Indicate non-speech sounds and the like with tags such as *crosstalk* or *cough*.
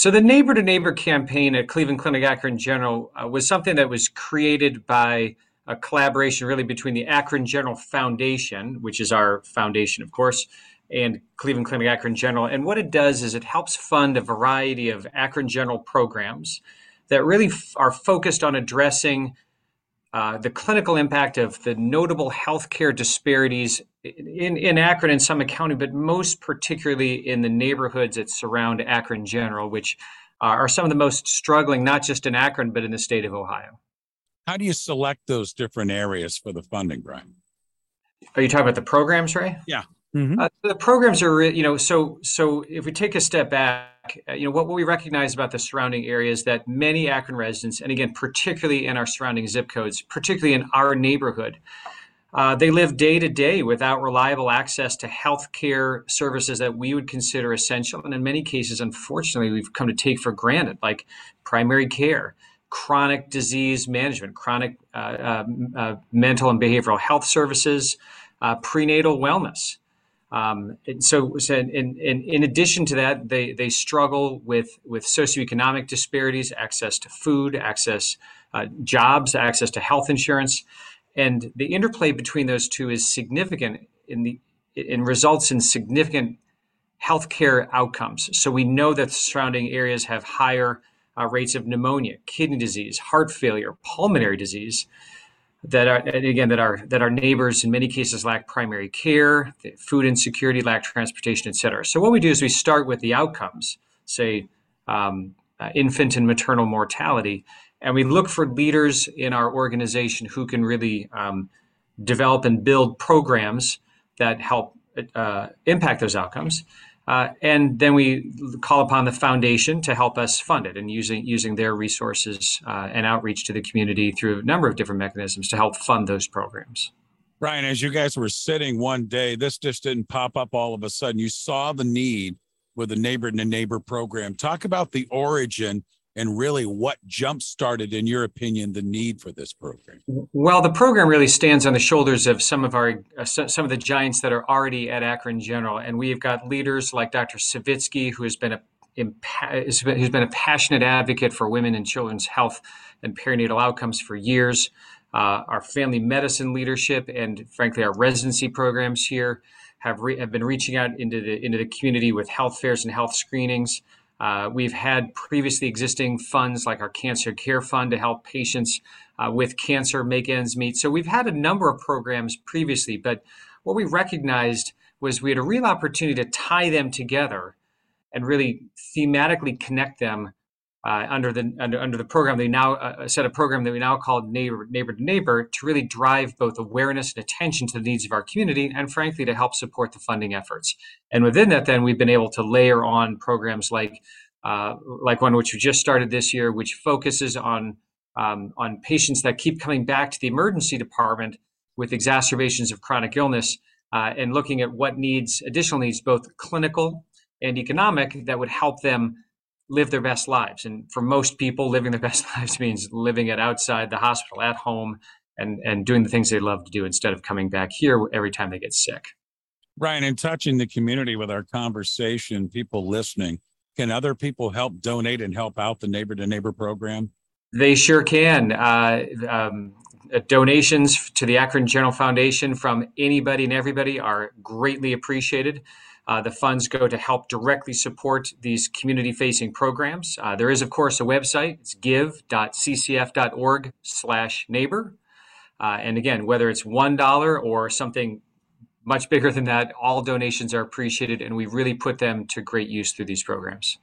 So the neighbor to neighbor campaign at Cleveland Clinic Akron General uh, was something that was created by a collaboration really between the Akron General Foundation, which is our foundation, of course, and Cleveland Clinic Akron General. And what it does is it helps fund a variety of Akron General programs that really f- are focused on addressing uh, the clinical impact of the notable healthcare disparities in, in Akron and Summit County, but most particularly in the neighborhoods that surround Akron General, which are some of the most struggling, not just in Akron, but in the state of Ohio. How do you select those different areas for the funding, Brian? Are you talking about the programs, Ray? Yeah. Mm-hmm. Uh, the programs are, you know, so so if we take a step back, uh, you know, what we recognize about the surrounding areas that many Akron residents, and again, particularly in our surrounding zip codes, particularly in our neighborhood, uh, they live day to day without reliable access to health care services that we would consider essential, and in many cases, unfortunately, we've come to take for granted, like primary care, chronic disease management, chronic uh, uh, uh mental and behavioral health services, prenatal wellness. Um, and so, so in, in, in, addition to that, they, they struggle with, with socioeconomic disparities, access to food, access uh, jobs, access to health insurance, and the interplay between those two is significant in the and results in significant healthcare outcomes. So we know that surrounding areas have higher uh, rates of pneumonia, kidney disease, heart failure, pulmonary disease, that are again that our that our neighbors in many cases lack primary care, food insecurity, lack transportation, et cetera. So what we do is we start with the outcomes, say um, uh, infant and maternal mortality, and we look for leaders in our organization who can really um, develop and build programs that help uh, impact those outcomes. Uh, and then we call upon the foundation to help us fund it and using using their resources uh, and outreach to the community through a number of different mechanisms to help fund those programs. Ryan, as you guys were sitting one day, this just didn't pop up all of a sudden. You saw the need with the neighbor to neighbor program. Talk about the origin and really what jump started, in your opinion, the need for this program? Well, the program really stands on the shoulders of some of our uh, some of the giants that are already at Akron General, and we've got leaders like Dr. Savitsky, who has been a who's been a passionate advocate for women and children's health and perinatal outcomes for years. Uh, our family medicine leadership and, frankly, our residency programs here have re- have been reaching out into the into the community with health fairs and health screenings. Uh, we've had previously existing funds like our Cancer Care Fund to help patients uh, with cancer make ends meet. So we've had a number of programs previously, but what we recognized was we had a real opportunity to tie them together and really thematically connect them uh, under the under, under the program they now uh, set a program that we now call neighbor neighbor to neighbor to really drive both awareness and attention to the needs of our community and frankly to help support the funding efforts. And within that then we've been able to layer on programs like uh, like one which we just started this year which focuses on um, on patients that keep coming back to the emergency department with exacerbations of chronic illness uh, and looking at what needs additional needs both clinical and economic that would help them live their best lives. And for most people, living their *laughs* best lives means living it outside the hospital, at home, and, and doing the things they love to do instead of coming back here every time they get sick. Ryan, in touching the community with our conversation, people listening, can other people help donate and help out the neighbor to neighbor program? They sure can. Uh, um, donations to the Akron General Foundation from anybody and everybody are greatly appreciated. Uh, the funds go to help directly support these community facing programs. Uh, there is, of course, a website. It's give.ccf.org slash neighbor. Uh, and again, whether it's $1 or something much bigger than that, all donations are appreciated and we really put them to great use through these programs.